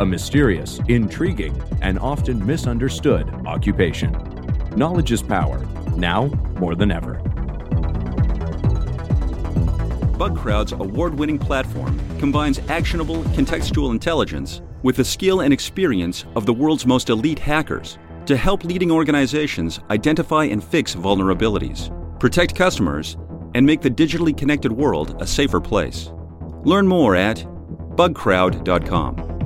a mysterious, intriguing, and often misunderstood occupation. Knowledge is power, now more than ever. BugCrowd's award winning platform combines actionable contextual intelligence with the skill and experience of the world's most elite hackers to help leading organizations identify and fix vulnerabilities, protect customers, and make the digitally connected world a safer place. Learn more at bugcrowd.com.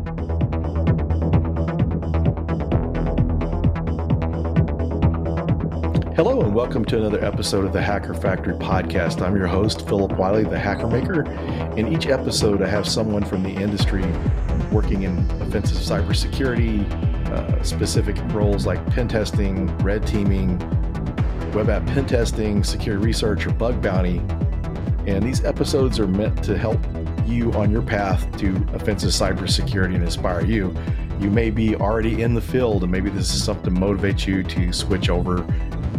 Hello, and welcome to another episode of the Hacker Factory podcast. I'm your host, Phillip Wylie, the Hacker Maker. In each episode, I have someone from the industry working in offensive cybersecurity, uh, specific roles like pen testing, red teaming, web app pen testing, security research, or bug bounty. And these episodes are meant to help you on your path to offensive cybersecurity and inspire you. You may be already in the field, and maybe this is something to motivate you to switch over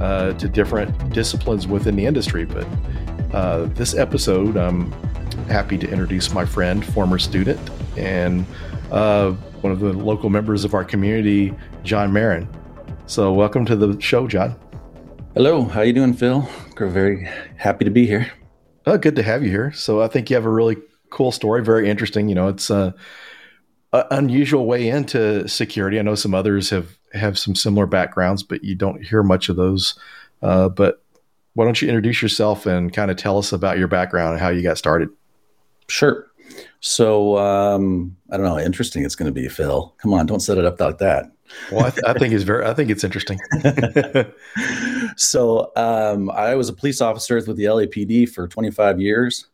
uh, to different disciplines within the industry. But uh, this episode, I'm happy to introduce my friend, former student, and uh, one of the local members of our community, John Marin. So, welcome to the show, John. Hello, how you doing, Phil? We're very happy to be here. Oh, good to have you here. So, I think you have a really cool story, very interesting. You know, it's a, a unusual way into security. I know some others have have some similar backgrounds, but you don't hear much of those. Uh, but why don't you introduce yourself and kind of tell us about your background and how you got started? Sure. So um, I don't know. how Interesting. It's going to be Phil. Come on, don't set it up like that. well, I, th- I, think it's very. I think it's interesting. so um, I was a police officer with the LAPD for 25 years,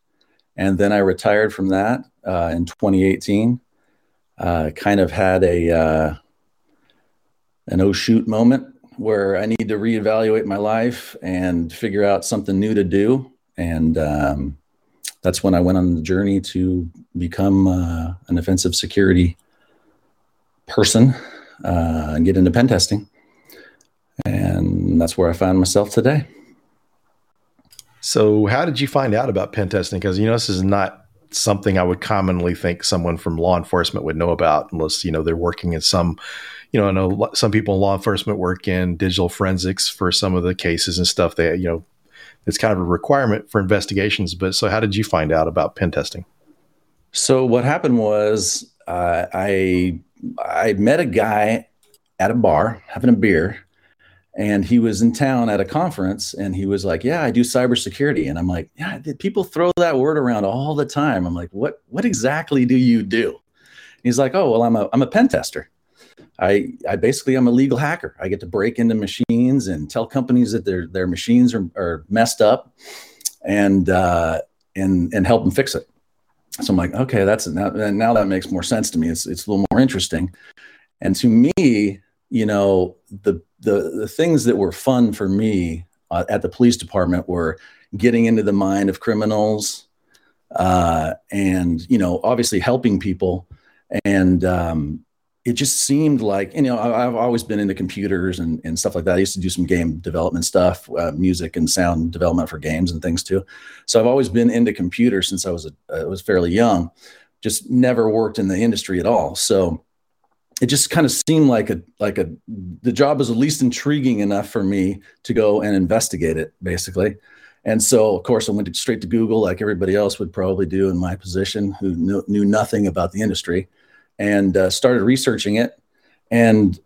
and then I retired from that uh, in 2018. Uh, kind of had a uh, an oh shoot moment where I need to reevaluate my life and figure out something new to do. And um, that's when I went on the journey to become uh, an offensive security person uh, and get into pen testing. And that's where I found myself today. So, how did you find out about pen testing? Because you know this is not something I would commonly think someone from law enforcement would know about, unless you know they're working in some you know, I know some people in law enforcement work in digital forensics for some of the cases and stuff. They, you know, it's kind of a requirement for investigations. But so, how did you find out about pen testing? So what happened was uh, I I met a guy at a bar having a beer, and he was in town at a conference, and he was like, "Yeah, I do cybersecurity," and I'm like, "Yeah, people throw that word around all the time." I'm like, "What what exactly do you do?" He's like, "Oh, well, I'm a I'm a pen tester." I, I basically I'm a legal hacker. I get to break into machines and tell companies that their their machines are, are messed up, and uh, and and help them fix it. So I'm like, okay, that's now, now that makes more sense to me. It's it's a little more interesting. And to me, you know, the the the things that were fun for me uh, at the police department were getting into the mind of criminals, uh, and you know, obviously helping people, and um, it just seemed like you know I, have always been into computers and, and stuff like that. I used to do some game development stuff, uh, music and sound development for games and things too. So I've always been into computers since I was a, I was fairly young. Just never worked in the industry at all. So it just kind of seemed like a like a the job was at least intriguing enough for me to go and investigate it basically. And so, of course, I went straight to Google, like everybody else would probably do in my position, who knew, knew nothing about the industry and uh, started researching it. And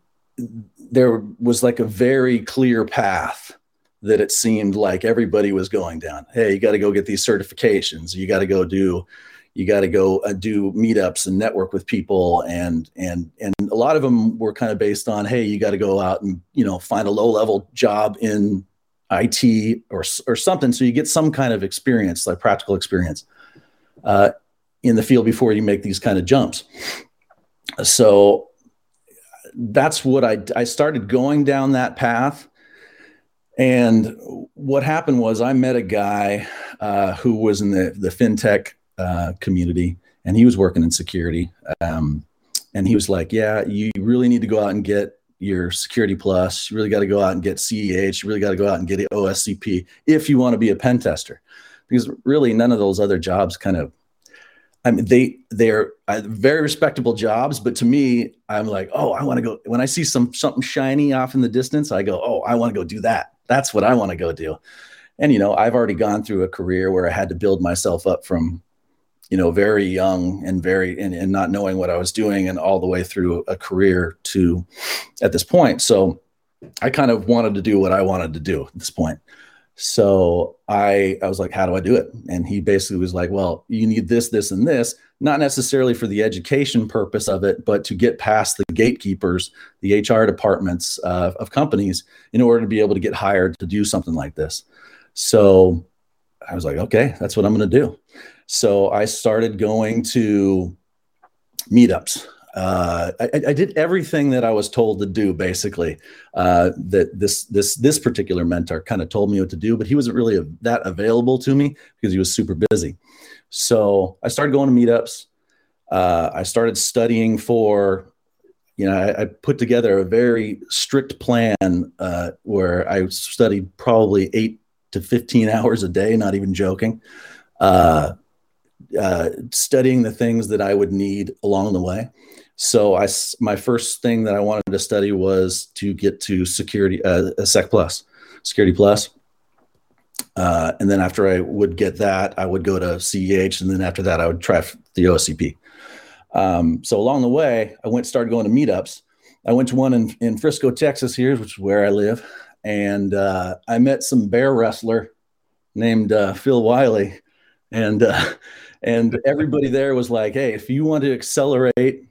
there was like a very clear path that it seemed like everybody was going down. Hey, you got to go get these certifications. You got to go do, you got to go uh, do meetups and network with people. And and and a lot of them were kind of based on, hey, you got to go out and you know find a low level job in IT or or something, so you get some kind of experience, like practical experience, uh, in the field before you make these kind of jumps so that's what I I started going down that path. And what happened was I met a guy uh, who was in the the fintech uh, community, and he was working in security. Um, and he was like, "Yeah, you really need to go out and get your Security Plus. You really got to go out and get CEH. You really got to go out and get OSCP if you want to be a pen tester, because really none of those other jobs kind of I mean, they they're uh, very respectable jobs, but to me, I'm like, oh, I want to go. When I see some something shiny off in the distance, I go, oh, I want to go do that. That's what I want to go do. And you know, I've already gone through a career where I had to build myself up from, you know, very young and very and, and not knowing what I was doing, and all the way through a career to at this point. So, I kind of wanted to do what I wanted to do at this point. So I I was like, how do I do it? And he basically was like, well, you need this, this, and this, not necessarily for the education purpose of it, but to get past the gatekeepers, the HR departments uh, of companies, in order to be able to get hired to do something like this. So I was like, okay, that's what I'm going to do. So I started going to meetups uh, I, I, did everything that I was told to do, basically. Uh, that this this this particular mentor kind of told me what to do, but he wasn't really that available to me because he was super busy. So I started going to meetups. Uh, I started studying for, you know, I, I put together a very strict plan uh, where I studied probably eight to fifteen hours a day, not even joking. Uh, uh, studying the things that I would need along the way. So I, my first thing that I wanted to study was to get to security, uh, Sec Plus, Security Plus. Uh, and then after I would get that, I would go to CEH, and then after that, I would try the OSCP. Um, so along the way, I went started going to meetups. I went to one in, in Frisco, Texas, here, which is where I live, and uh, I met some bear wrestler named uh, Phil Wylie, and uh, and everybody there was like, "Hey, if you want to accelerate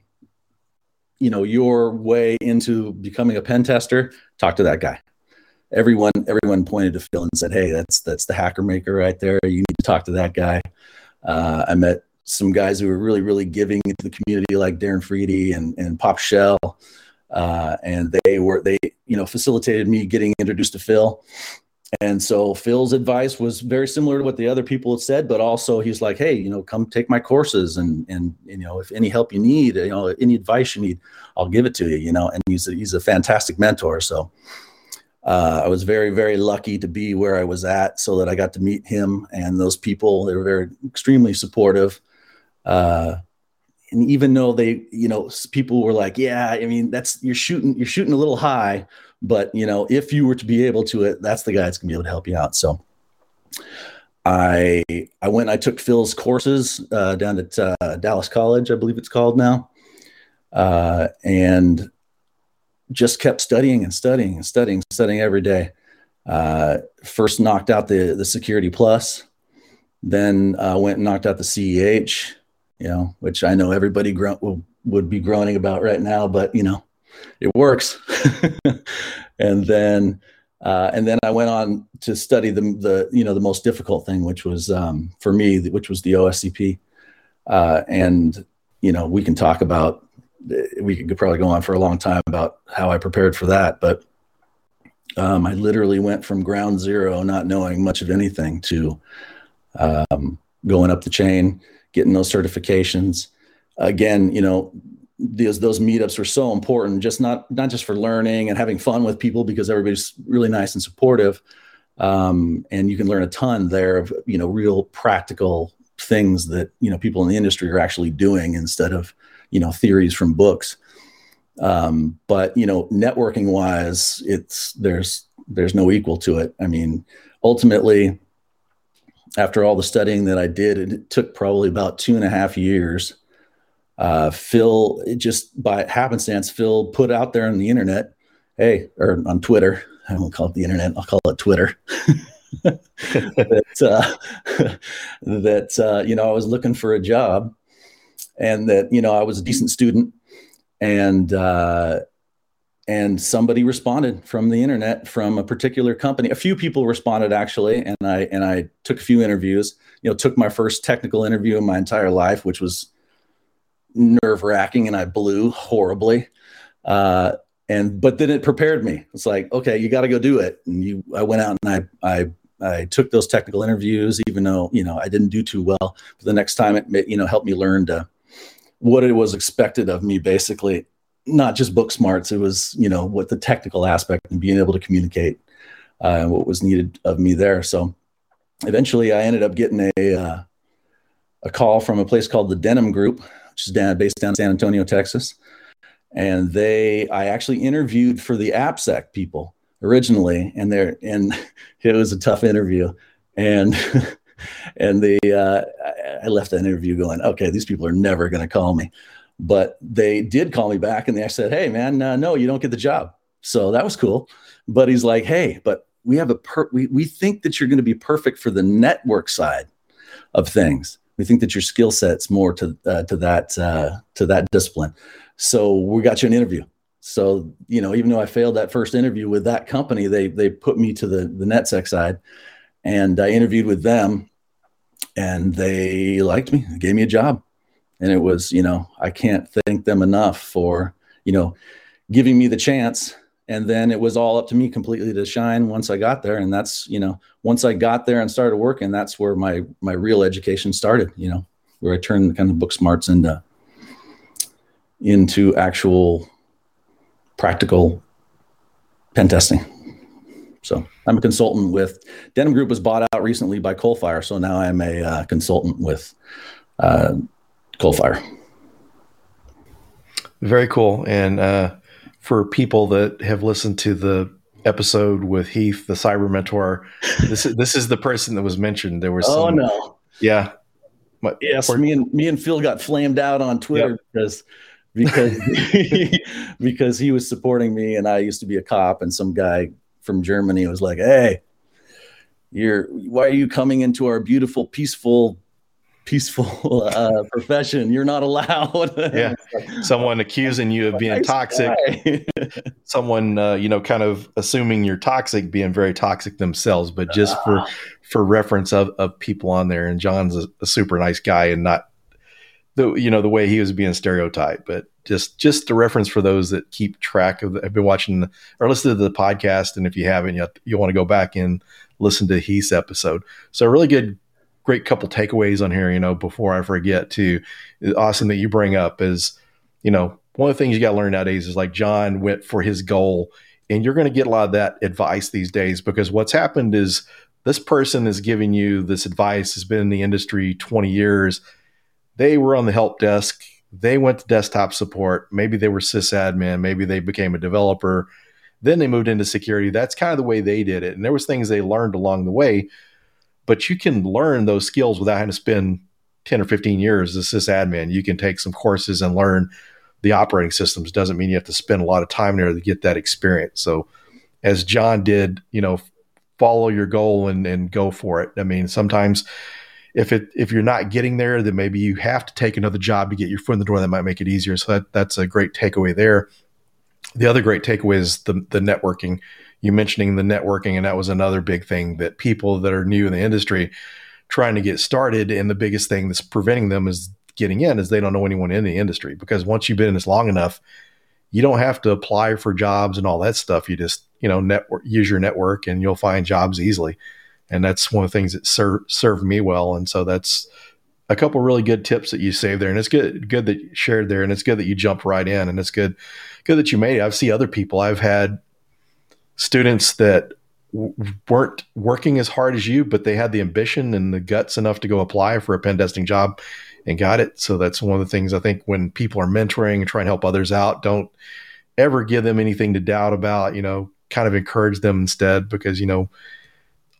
you know your way into becoming a pen tester talk to that guy. Everyone everyone pointed to phil and said hey that's that's the hacker maker right there. You need to talk to that guy. Uh, i met some guys who were really really giving to the community like darren freedy and, and pop shell. Uh, and they were they you know facilitated me getting introduced to phil and so Phil's advice was very similar to what the other people had said, but also he's like, "Hey, you know, come take my courses, and and you know, if any help you need, you know, any advice you need, I'll give it to you." You know, and he's a, he's a fantastic mentor. So uh, I was very very lucky to be where I was at, so that I got to meet him and those people. They were very extremely supportive. Uh, and even though they, you know, people were like, "Yeah, I mean, that's you're shooting you're shooting a little high," but you know if you were to be able to it that's the guy that's to be able to help you out. So i i went i took phil's courses uh, down at uh, dallas college i believe it's called now. Uh, and just kept studying and studying and studying studying every day. Uh, first knocked out the the security plus then uh, went and knocked out the ceh you know which i know everybody gro- would be groaning about right now but you know it works. and then uh, and then I went on to study the the you know the most difficult thing, which was um, for me, which was the OSCP. Uh, and you know we can talk about we could probably go on for a long time about how I prepared for that, but um, I literally went from ground zero, not knowing much of anything, to um, going up the chain, getting those certifications. Again, you know, those those meetups were so important just not not just for learning and having fun with people because everybody's really nice and supportive. Um, and you can learn a ton there of you know real practical things that you know people in the industry are actually doing instead of you know theories from books. Um, but you know networking wise it's there's there's no equal to it. I mean ultimately after all the studying that i did it took probably about two and a half years uh, Phil, just by happenstance, Phil put out there on the internet, hey, or on Twitter, I won't call it the internet, I'll call it Twitter. that uh, that uh, you know I was looking for a job, and that you know I was a decent student, and uh, and somebody responded from the internet from a particular company. A few people responded actually, and I and I took a few interviews. You know, took my first technical interview in my entire life, which was nerve wracking and I blew horribly. Uh, and but then it prepared me. It's like, okay, you got to go do it. And you, I went out and I, I, I took those technical interviews, even though you know I didn't do too well. But the next time, it you know helped me learn to what it was expected of me, basically, not just book smarts. It was you know what the technical aspect and being able to communicate uh, what was needed of me there. So eventually, I ended up getting a uh, a call from a place called the Denim Group, which is down based down in San Antonio, Texas and they I actually interviewed for the AppSec people originally, and there and it was a tough interview, and and the uh, I left that interview going, okay, these people are never going to call me, but they did call me back, and they said, hey man, uh, no, you don't get the job, so that was cool. But he's like, hey, but we have a per- we we think that you're going to be perfect for the network side of things. We think that your skill set's more to uh, to that uh, to that discipline. So we got you an interview. So, you know, even though I failed that first interview with that company, they they put me to the the NetSec side and I interviewed with them and they liked me, they gave me a job. And it was, you know, I can't thank them enough for, you know, giving me the chance. And then it was all up to me completely to shine once I got there. And that's, you know, once I got there and started working, that's where my my real education started, you know, where I turned kind of book smarts into into actual practical pen testing. So I'm a consultant with Denim Group was bought out recently by Coalfire, so now I'm a uh, consultant with uh, Coalfire. Very cool. And uh, for people that have listened to the episode with Heath, the cyber mentor, this is this is the person that was mentioned. There was oh no, yeah, yes. me and me and Phil got flamed out on Twitter yep. because because because he was supporting me and I used to be a cop and some guy from Germany was like, "Hey, you're why are you coming into our beautiful peaceful peaceful uh, profession. You're not allowed. yeah, someone accusing you of being nice toxic. someone, uh, you know, kind of assuming you're toxic, being very toxic themselves. But just for ah. for reference of, of people on there, and John's a, a super nice guy, and not the you know the way he was being stereotyped, but just just a reference for those that keep track of. I've been watching or listening to the podcast, and if you haven't yet, you'll want to go back and listen to Heath's episode. So a really good, great couple takeaways on here. You know, before I forget to, awesome that you bring up is, you know, one of the things you got to learn nowadays is like John went for his goal, and you're going to get a lot of that advice these days because what's happened is this person is giving you this advice has been in the industry 20 years they were on the help desk. They went to desktop support. Maybe they were sysadmin. Maybe they became a developer. Then they moved into security. That's kind of the way they did it. And there was things they learned along the way. But you can learn those skills without having to spend 10 or 15 years as sysadmin. You can take some courses and learn the operating systems. Doesn't mean you have to spend a lot of time there to get that experience. So as John did, you know, follow your goal and, and go for it. I mean, sometimes if it if you're not getting there, then maybe you have to take another job to get your foot in the door. That might make it easier. So that that's a great takeaway there. The other great takeaway is the the networking. You mentioning the networking, and that was another big thing that people that are new in the industry trying to get started, and the biggest thing that's preventing them is getting in is they don't know anyone in the industry because once you've been in this long enough, you don't have to apply for jobs and all that stuff. You just you know network use your network and you'll find jobs easily and that's one of the things that ser- served me well. And so that's a couple really good tips that you saved there, and it's good good that you shared there, and it's good that you jumped right in, and it's good good that you made it. I've seen other people. I've had students that w- weren't working as hard as you, but they had the ambition and the guts enough to go apply for a pen testing job and got it. So that's one of the things I think when people are mentoring and trying to help others out, don't ever give them anything to doubt about. You know, kind of encourage them instead because you know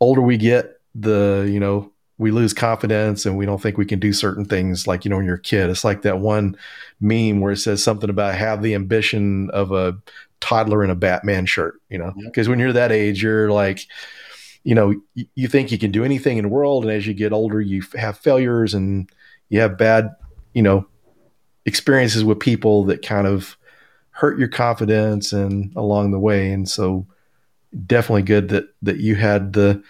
older we get, the, you know, we lose confidence and we don't think we can do certain things like, you know, when you're a kid. It's like that one meme where it says something about have the ambition of a toddler in a Batman shirt, you know, because yeah. when you're that age, you're like, you know, you, you think you can do anything in the world. And as you get older, you have failures and you have bad, you know, experiences with people that kind of hurt your confidence and along the way. And so definitely good that that you had the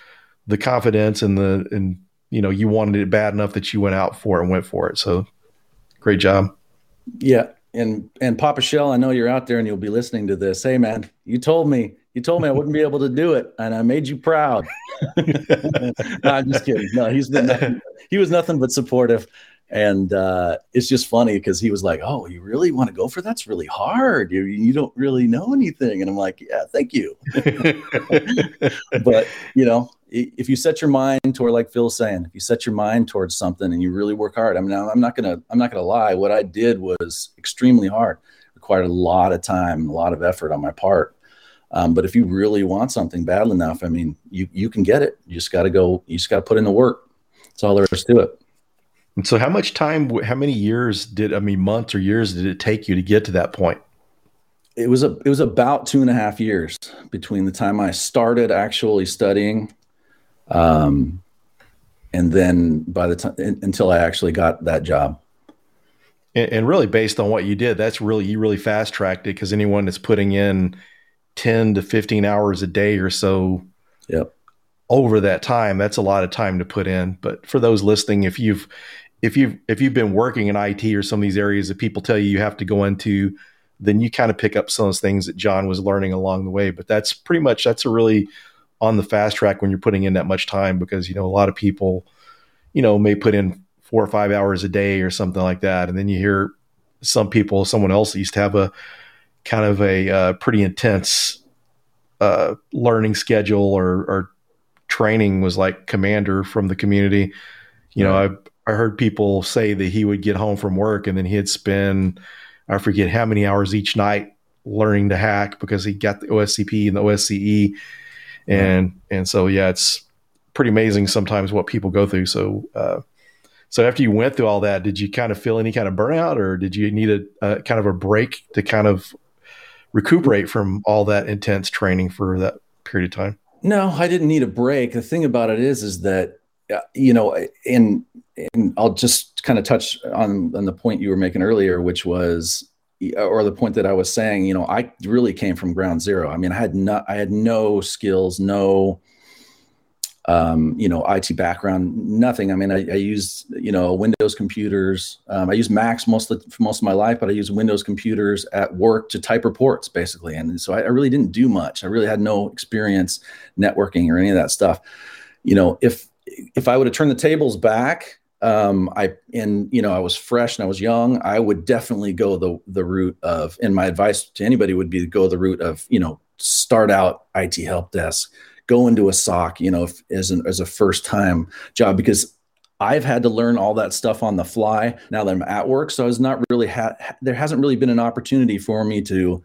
the confidence and the and you know you wanted it bad enough that you went out for it and went for it. So great job. Yeah, and and Papa Shell, I know you're out there and you'll be listening to this. Hey man, you told me you told me I wouldn't be able to do it, and I made you proud. no, I'm just kidding. No, he's been nothing, he was nothing but supportive, and uh, it's just funny because he was like, "Oh, you really want to go for that? that's really hard. You you don't really know anything," and I'm like, "Yeah, thank you." but you know, if you set your mind toward like Phil's saying, if you set your mind towards something and you really work hard, I mean, I'm not gonna I'm not gonna lie. What I did was extremely hard, required a lot of time, a lot of effort on my part. Um, but if you really want something bad enough, I mean, you you can get it. You just got to go. You just got to put in the work. That's all there is to it. And so, how much time? How many years did I mean, months or years did it take you to get to that point? It was a it was about two and a half years between the time I started actually studying um, and then by the time until I actually got that job. And, and really, based on what you did, that's really you really fast tracked it because anyone that's putting in ten to fifteen hours a day or so, yep. over that time, that's a lot of time to put in. But for those listening, if you've if you've if you've been working in IT or some of these areas that people tell you you have to go into, then you kind of pick up some of those things that John was learning along the way. But that's pretty much that's a really on the fast track when you're putting in that much time because you know a lot of people you know may put in four or five hours a day or something like that. And then you hear some people someone else used to have a kind of a uh, pretty intense uh, learning schedule or, or, training was like commander from the community. You know I, I heard people say that he would get home from work and then he'd spend i forget how many hours each night learning to hack because he got the oscp and the osce and and so yeah, it's pretty amazing sometimes what people go through. So uh, so after you went through all that, did you kind of feel any kind of burnout, or did you need a, a kind of a break to kind of recuperate from all that intense training for that period of time? No, I didn't need a break. The thing about it is, is that uh, you know, and and I'll just kind of touch on on the point you were making earlier, which was or the point that I was saying, you know, I really came from ground zero. I mean, I had not, I had no skills, no, um, you know, IT background, nothing. I mean, I, I used, you know, Windows computers. Um, I used Macs most of most of my life, but I used Windows computers at work to type reports, basically. And so I, I really didn't do much. I really had no experience networking or any of that stuff. You know, if if I would have turned the tables back um, I and you know I was fresh and I was young, I would definitely go the the route of. And my advice to anybody would be to go the route of you know start out IT help desk, go into a SOC, you know, if, as an as a first time job because I've had to learn all that stuff on the fly now that I'm at work. So it's not really ha- there hasn't really been an opportunity for me to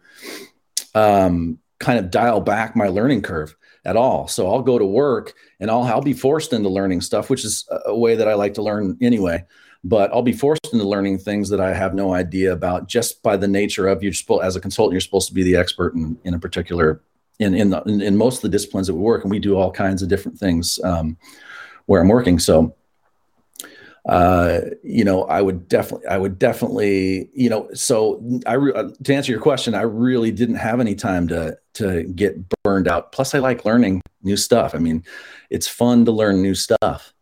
um, kind of dial back my learning curve at all. So I'll go to work and I'll I'll be forced into learning stuff, which is a way that I like to learn anyway. But I'll be forced into learning things that I have no idea about just by the nature of you're as a consultant, you're supposed to be the expert in, in a particular in in, the, in, in most of the disciplines that we work, and we do all kinds of different things um, where I'm working. So uh, you know, I would definitely, I would definitely, you know, so I, re- uh, to answer your question, I really didn't have any time to, to get burned out. Plus I like learning new stuff. I mean, it's fun to learn new stuff.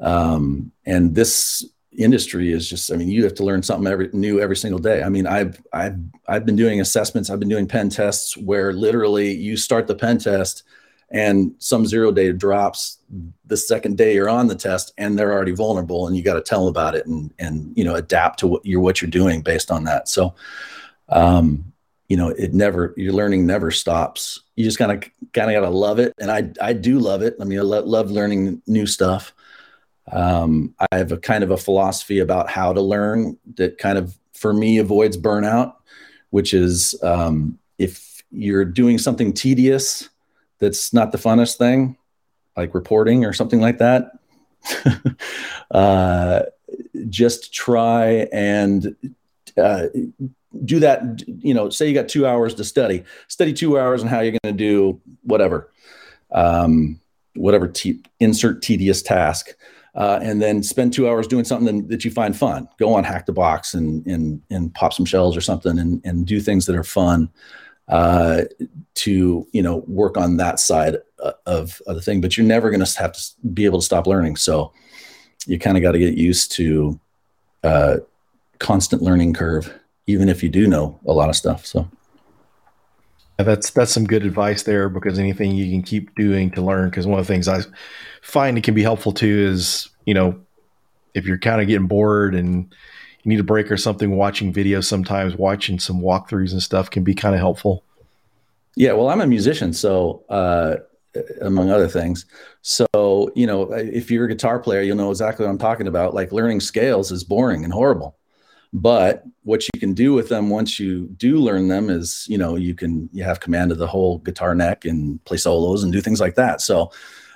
Um, and this industry is just, I mean, you have to learn something every new every single day. I mean, I've, I've, I've been doing assessments. I've been doing pen tests where literally you start the pen test and some zero day drops the second day you're on the test and they're already vulnerable and you got to tell them about it and and you know adapt to what you're what you're doing based on that. So um you know it never your learning never stops. You just kind of kind of got to love it and i i do love it. I mean i lo- love learning new stuff. Um i have a kind of a philosophy about how to learn that kind of for me avoids burnout which is um if you're doing something tedious that's not the funnest thing, like reporting or something like that, uh, just try and uh, do that. You know, say you got two hours to study, study two hours on how you're going to do whatever, um, whatever te- insert tedious task. Uh, and then spend two hours doing something that you find fun. Go on Hack the Box and and and pop some shells or something, and and do things that are fun uh, to you know work on that side uh, of, of the thing but you're never going to have to be able to stop learning so you kind of got to get used to uh, constant learning curve even if you do know a lot of stuff. So yeah, that's that's some good advice there because anything you can keep doing to learn. Because one of the things I find it can be helpful too is you know if you're kind of getting bored and you need a break or something, watching videos sometimes, watching some walkthroughs and stuff can be kind of helpful. Yeah, well, I'm a musician, so uh, among other things. So, you know, if you're a guitar player, you'll know exactly what I'm talking about. Like learning scales is boring and horrible. But what you can do with them once you do learn them is, you know, you can you have command of the whole guitar neck and play solos and do things like that. So,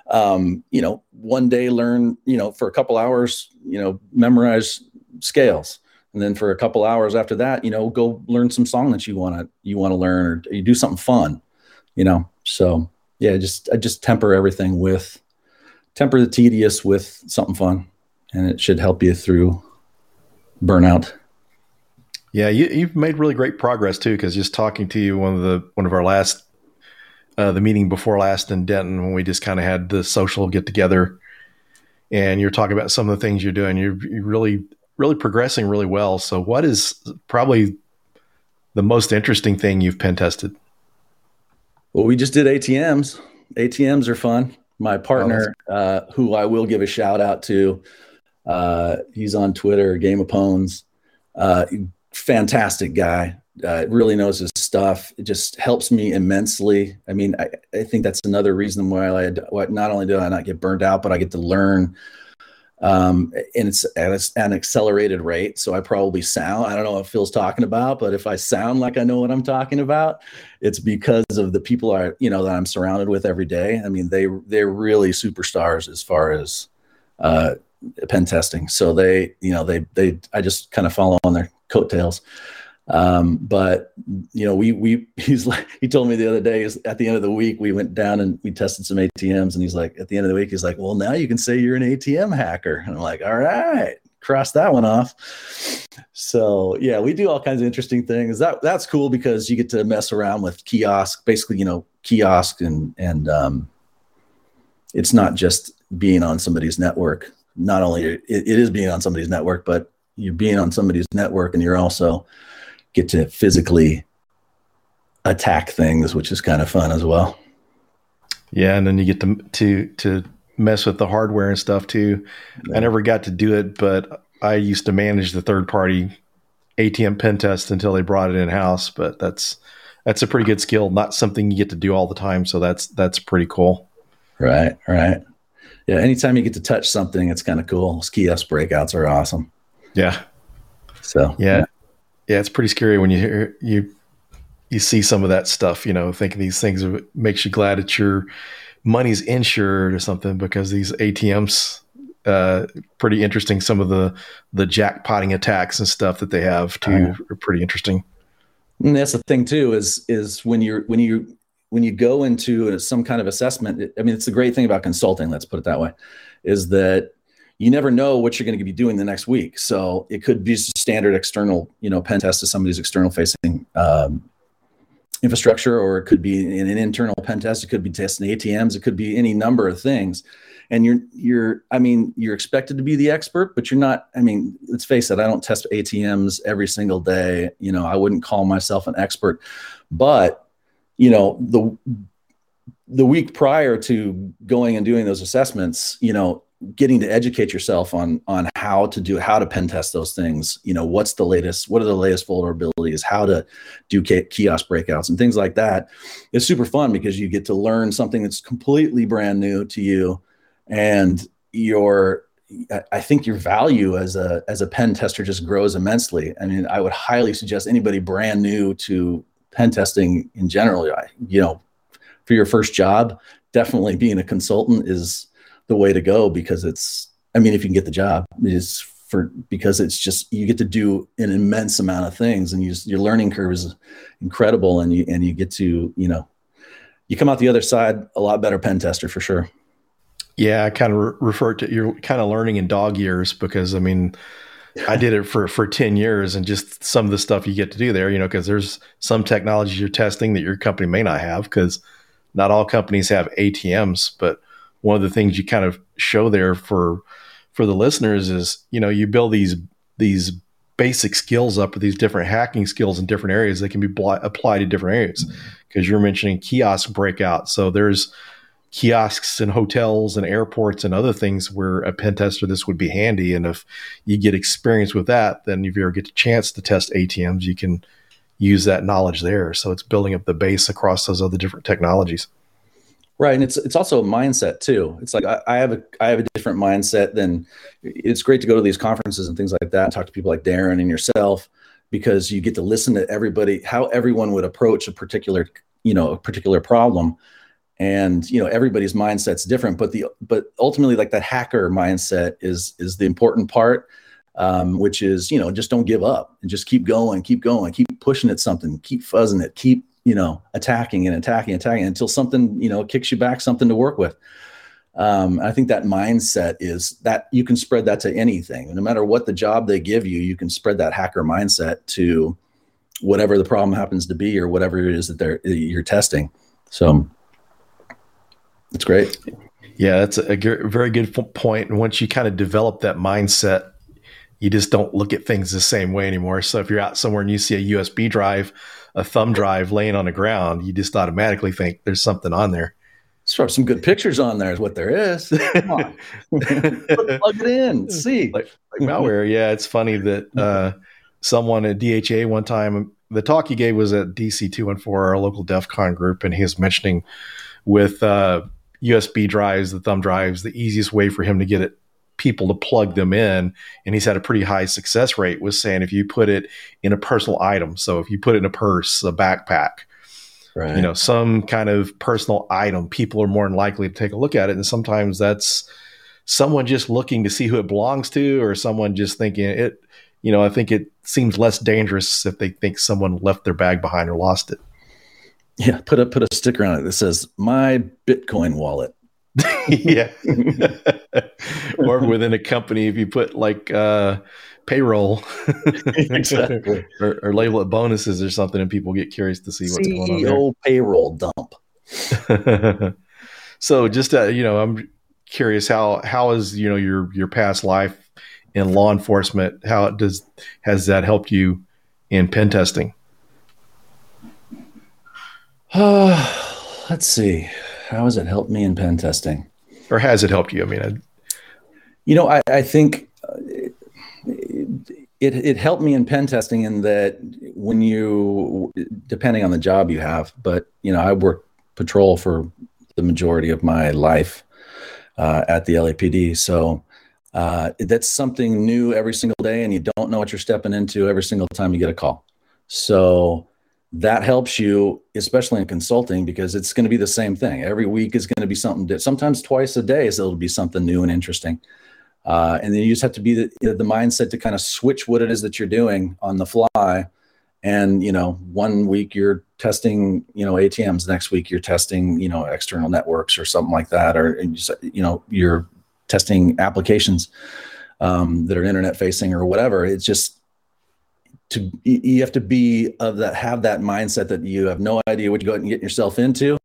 um, you know, one day learn, you know, for a couple hours, you know, memorize scales and then for a couple hours after that you know go learn some song that you want to you want to learn or you do something fun you know? So yeah just i just temper everything with temper the tedious with something fun and it should help you through burnout. Yeah you, have made really great progress too because just talking to you one of the one of our last uh, the meeting before last in denton when we just kind of had the social get together and you're talking about some of the things you're doing you're, you're really really progressing really well. So, what is probably the most interesting thing you've pen tested? Well, we just did ATMs. ATMs are fun. My partner, oh, uh, who I will give a shout out to, uh, he's on Twitter, Game of Pones. Uh, fantastic guy. Uh, really knows his stuff. It just helps me immensely. I mean, I, I think that's another reason why I why not only do I not get burned out, but I get to learn um, and it's at an accelerated rate. So I probably sound, I don't know what Phil's talking about, but if I sound like I know what I'm talking about, it's because of the people I, you know, that I'm surrounded with every day. I mean, they, they're really superstars as far as, uh, pen testing. So they, you know, they, they, I just kind of follow on their coattails. Um, but you know, we we he's like he told me the other day is at the end of the week we went down and we tested some ATMs and he's like at the end of the week he's like, well now you can say you're an ATM hacker and I'm like, all right, cross that one off. So yeah, we do all kinds of interesting things. That that's cool because you get to mess around with kiosk, basically you know kiosk and and um, it's not just being on somebody's network. Not only it, it is being on somebody's network, but you're being on somebody's network and you're also get to physically attack things, which is kind of fun as well. Yeah, and then you get to to to mess with the hardware and stuff too. Yeah. I never got to do it, but I used to manage the third party ATM pen test until they brought it in house. But that's that's a pretty good skill, not something you get to do all the time. So that's that's pretty cool. Right, right. Yeah, anytime you get to touch something, it's kind of cool. Kiosk breakouts are awesome. Yeah. So yeah yeah, it's pretty scary when you hear you you see some of that stuff. You know, thinking these things makes you glad that your money's insured or something because these ATMs uh, pretty interesting. Some of the the jackpotting attacks and stuff that they have too uh, are pretty interesting. And that's the thing too is is when you're when you when you go into some kind of assessment. I mean, it's the great thing about consulting. Let's put it that way, is that you never know what you're going to be doing the next week. So it could be just a standard external, you know, pen test to somebody's external facing um, infrastructure, or it could be an, an internal pen test. It could be testing ATMs. It could be any number of things. And you're, you're, I mean, you're expected to be the expert, but you're not. I mean, let's face it. I don't test ATMs every single day. You know, I wouldn't call myself an expert, but you know, the the week prior to going and doing those assessments, you know, getting to educate yourself on on how to do how to pen test those things. You know what's the latest what are the latest vulnerabilities how to do kiosk breakouts and things like that. It's super fun because you get to learn something that's completely brand new to you and your i think your value as a as a pen tester just grows immensely. I mean i would highly suggest anybody brand new to pen testing in general you know for your first job definitely being a consultant is the way to go because it's i mean if you can get the job is for because it's just you get to do an immense amount of things and you your learning curve is incredible and you and you get to you know you come out the other side a lot better pen tester for sure. Yeah i kind of re- refer to you're kind of learning in dog years because i mean I did it for for 10 years and just some of the stuff you get to do there, you know, because there's some technologies you're testing that your company may not have because not all companies have ATMs, but one of the things you kind of show there for for the listeners is you know you build these these basic skills up with these different hacking skills in different areas that can be bl- applied to different areas. Mm-hmm. Because you're mentioning kiosk breakout, so there's kiosks and hotels and airports and other things where a pen tester this would be handy. And if you get experience with that, then if you ever get a chance to test ATMs, you can use that knowledge there. So it's building up the base across those other different technologies. Right, and it's it's also a mindset too. It's like I, I, have a I have a different mindset than. It's great to go to these conferences and things like that and talk to people like Darren and yourself because you get to listen to everybody how everyone would approach a particular you know a particular problem, and you know everybody's mindset's different. But the but ultimately like that hacker mindset is is the important part, um, which is you know just don't give up and just keep going, keep going, keep pushing at something, keep fuzzing it, keep you know, attacking and attacking, and attacking until something, you know, kicks you back, something to work with. Um, I think that mindset is that you can spread that to anything. No matter what the job they give you, you can spread that hacker mindset to whatever the problem happens to be or whatever it is that they're you're testing. So it's great. Yeah, that's a, a very good point. And once you kind of develop that mindset, you just don't look at things the same way anymore. So if you're out somewhere and you see a USB drive a thumb drive laying on the ground, you just automatically think there's something on there. Throw some good pictures on there is what there is. Come on. Plug it in. See. Like, like malware. Yeah, it's funny that uh, someone at DHA one time, the talk he gave was at DC two and 214, our local DEF CON group, and he was mentioning with uh, USB drives, the thumb drives, the easiest way for him to get it people to plug them in and he's had a pretty high success rate was saying if you put it in a personal item so if you put it in a purse a backpack right. you know some kind of personal item people are more than likely to take a look at it and sometimes that's someone just looking to see who it belongs to or someone just thinking it you know i think it seems less dangerous if they think someone left their bag behind or lost it yeah put a put a sticker on it that says my bitcoin wallet yeah. or within a company, if you put like uh, payroll exactly. or, or, label it bonuses or something, and people get curious to see what's CEO going on. There. payroll dump. so, just uh, you know, I'm curious how how is you know your your past life in law enforcement? How does has that helped you in pen testing? Uh, let's see how has it helped me in pen testing? Or has it helped you? I mean, I, you know, I, I think it, it, it helped me in pen testing in that when you, depending on the job you have, but you know, I worked patrol for the majority of my life uh, at the LAPD, so uh, that's something new every single day, and you don't know what you're stepping into every single time you get a call. So that helps you, especially in consulting, because it's going to be the same thing. Every week is going to be something. Different. Sometimes twice a day, so it'll be something new and interesting. Uh, and then you just have to be the, the mindset to kind of switch what it is that you're doing on the fly. And you know, one week you're testing, you know, ATMs. Next week you're testing, you know, external networks or something like that, or you know, you're testing applications um, that are internet facing or whatever. It's just to you have to be of that have that mindset that you have no idea what you go and get yourself into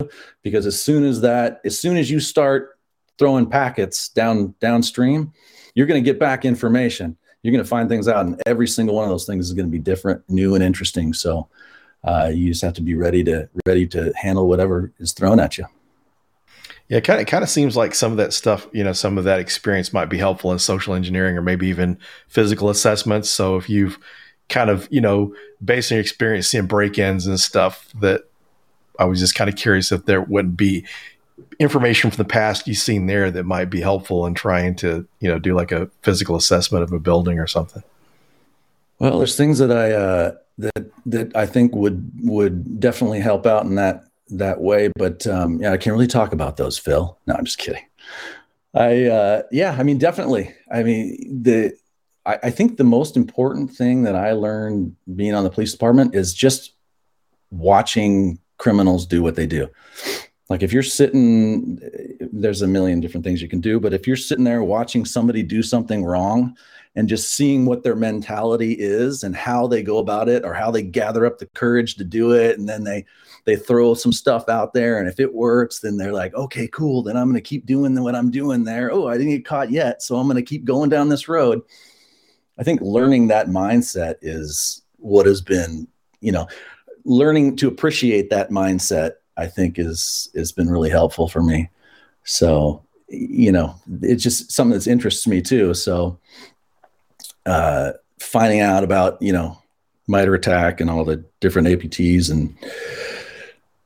because as soon as that as soon as you start throwing packets down downstream you're going to get back information. You're going to find things out and every single one of those things is going to be different new and interesting. So uh, you just have to be ready to ready to handle whatever is thrown at you. Yeah, kind of kind of seems like some of that stuff, you know, some of that experience might be helpful in social engineering or maybe even physical assessments. So if you've kind of, you know, based on your experience seeing break-ins and stuff that I was just kind of curious if there wouldn't be information from the past you've seen there that might be helpful in trying to, you know, do like a physical assessment of a building or something. Well, there's things that I uh, that that I think would would definitely help out in that that way, but um, yeah, I can't really talk about those, Phil. No, I'm just kidding. I uh, yeah, I mean, definitely. I mean, the I, I think the most important thing that I learned being on the police department is just watching criminals do what they do. Like if you're sitting, there's a million different things you can do, but if you're sitting there watching somebody do something wrong and just seeing what their mentality is and how they go about it or how they gather up the courage to do it and then they they throw some stuff out there and if it works then they're like okay cool then i'm going to keep doing what i'm doing there oh i didn't get caught yet so i'm going to keep going down this road I think learning that mindset is what has been, you know, learning to appreciate that mindset. I think is has been really helpful for me. So, you know, it's just something that interests me too. So, uh, finding out about you know MITRE ATT&CK and all the different APTs and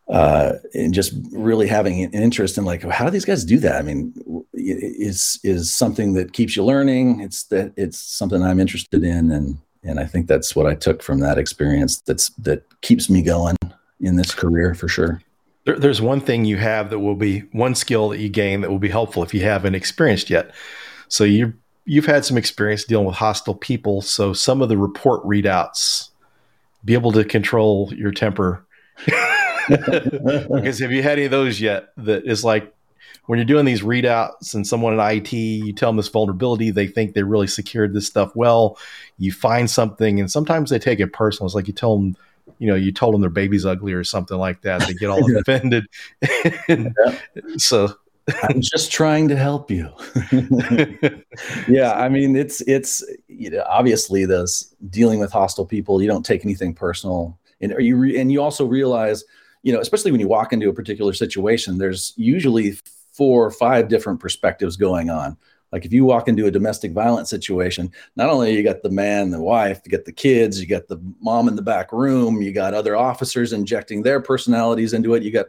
uh, and just really having an interest in like how do these guys do that? I mean, is is something that keeps you learning. It's that it's something I'm interested in, and and I think that's what I took from that experience. That's that keeps me going in this career for sure. There, there's one thing you have that will be one skill that you gain that will be helpful if you haven't experienced yet. So you you've had some experience dealing with hostile people, so some of the report readouts, be able to control your temper. because have you had any of those yet? That is like when you're doing these readouts and someone in IT, you tell them this vulnerability, they think they really secured this stuff well. You find something, and sometimes they take it personal. It's like you tell them, you know, you told them their baby's ugly or something like that. They get all offended. yeah. So I'm just trying to help you. yeah, I mean, it's it's you know, obviously this dealing with hostile people. You don't take anything personal, and you re- and you also realize, you know, especially when you walk into a particular situation, there's usually four or five different perspectives going on. Like if you walk into a domestic violence situation, not only you got the man, the wife, you got the kids, you got the mom in the back room, you got other officers injecting their personalities into it. You got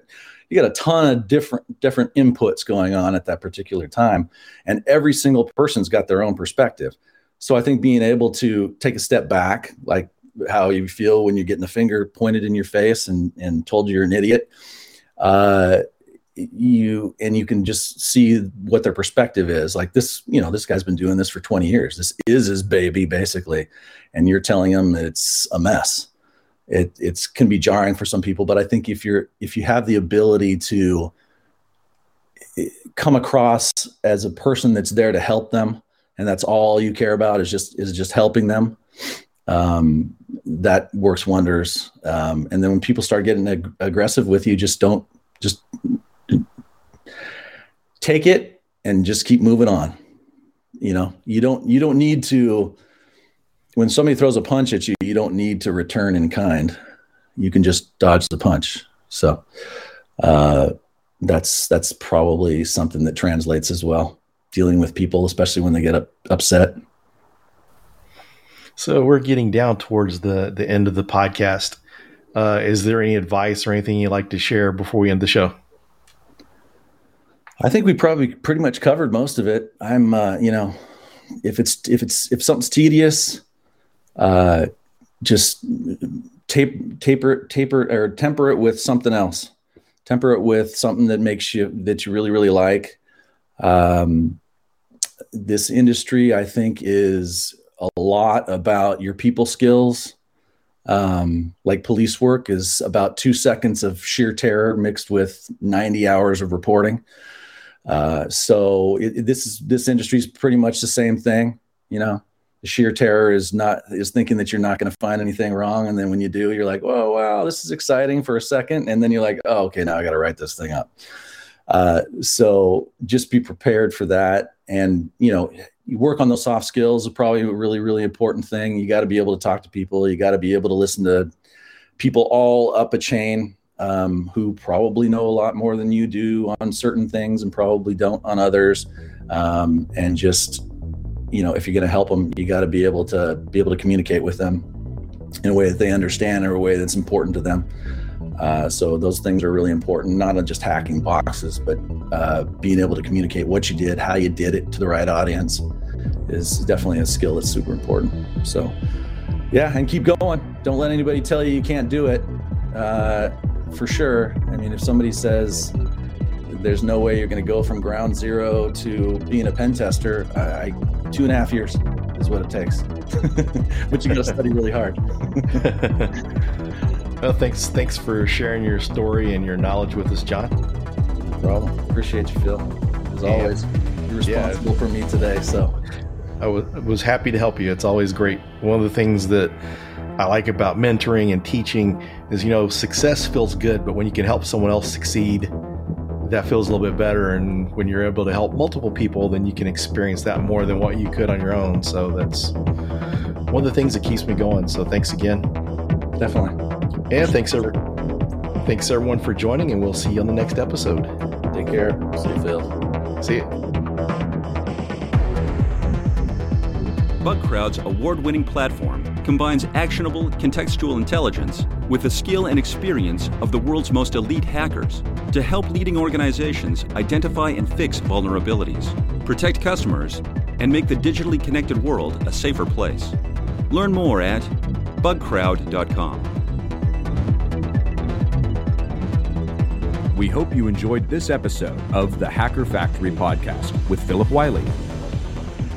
you got a ton of different different inputs going on at that particular time and every single person's got their own perspective so i think being able to take a step back like how you feel when you're getting a finger pointed in your face and and told you're an idiot uh, you and you can just see what their perspective is. Like this you know this guy's been doing this for 20 years. This is his baby basically. And you're telling him it's a mess. It it's can be jarring for some people but i think if you're if you have the ability to eh, come across as a person that's there to help them and that's all you care about is just is just helping them um, that works wonders. Um, and then when people start getting ag- aggressive with you just don't just take it and just keep moving on you know you don't you don't need to when somebody throws a punch at you, you don't need to return in kind. You can just dodge the punch. So uh, that's that's probably something that translates as well. Dealing with people, especially when they get up, upset. So we're getting down towards the the end of the podcast. Uh, is there any advice or anything you'd like to share before we end the show? I think we probably pretty much covered most of it. I'm, uh, you know, if it's if it's if something's tedious, uh, just tape, taper, taper, or temper it with something else. Temper it with something that makes you that you really, really like. Um, this industry, I think, is a lot about your people skills. Um, like police work is about two seconds of sheer terror mixed with 90 hours of reporting. Uh, so it, this is this industry is pretty much the same thing, you know? The sheer terror is not is thinking that you're not going to find anything wrong and then when you do you're like oh wow this is exciting for a second and then you're like oh okay now i got to write this thing up. Uh, so just be prepared for that and you know you work on those soft skills is probably a really really important thing. You got to be able to talk to people. You got to be able to listen to people all up a chain um, who probably know a lot more than you do on certain things and probably don't on others um, and just you know, if you're going to help them, you got to be able to be able to communicate with them in a way that they understand or a way that's important to them. Uh, so those things are really important, not just hacking boxes, but uh, being able to communicate what you did, how you did it to the right audience is definitely a skill that's super important. So yeah, and keep going. Don't let anybody tell you you can't do it. Uh, for sure. I mean, if somebody says there's no way you're going to go from ground zero to being a pen tester, I, two and a half years is what it takes. but you got to study really hard. well, thanks. Thanks for sharing your story and your knowledge with us, John. No problem. Appreciate you, Phil. As yeah. always, you're responsible yeah. for me today. So I was, was happy to help you. It's always great. One of the things that I like about mentoring and teaching is, you know, success feels good, but when you can help someone else succeed, that feels a little bit better. And when you're able to help multiple people, then you can experience that more than what you could on your own. So that's one of the things that keeps me going. So thanks again. Definitely. And thanks every, thanks everyone for joining, and we'll see you on the next episode. Take care. See you, Phil. See you. Bugcrowd's award winning platform combines actionable contextual intelligence with the skill and experience of the world's most elite hackers to help leading organizations identify and fix vulnerabilities, protect customers, and make the digitally connected world a safer place. Learn more at bugcrowd.com. We hope you enjoyed this episode of the Hacker Factory podcast with Phillip Wylie.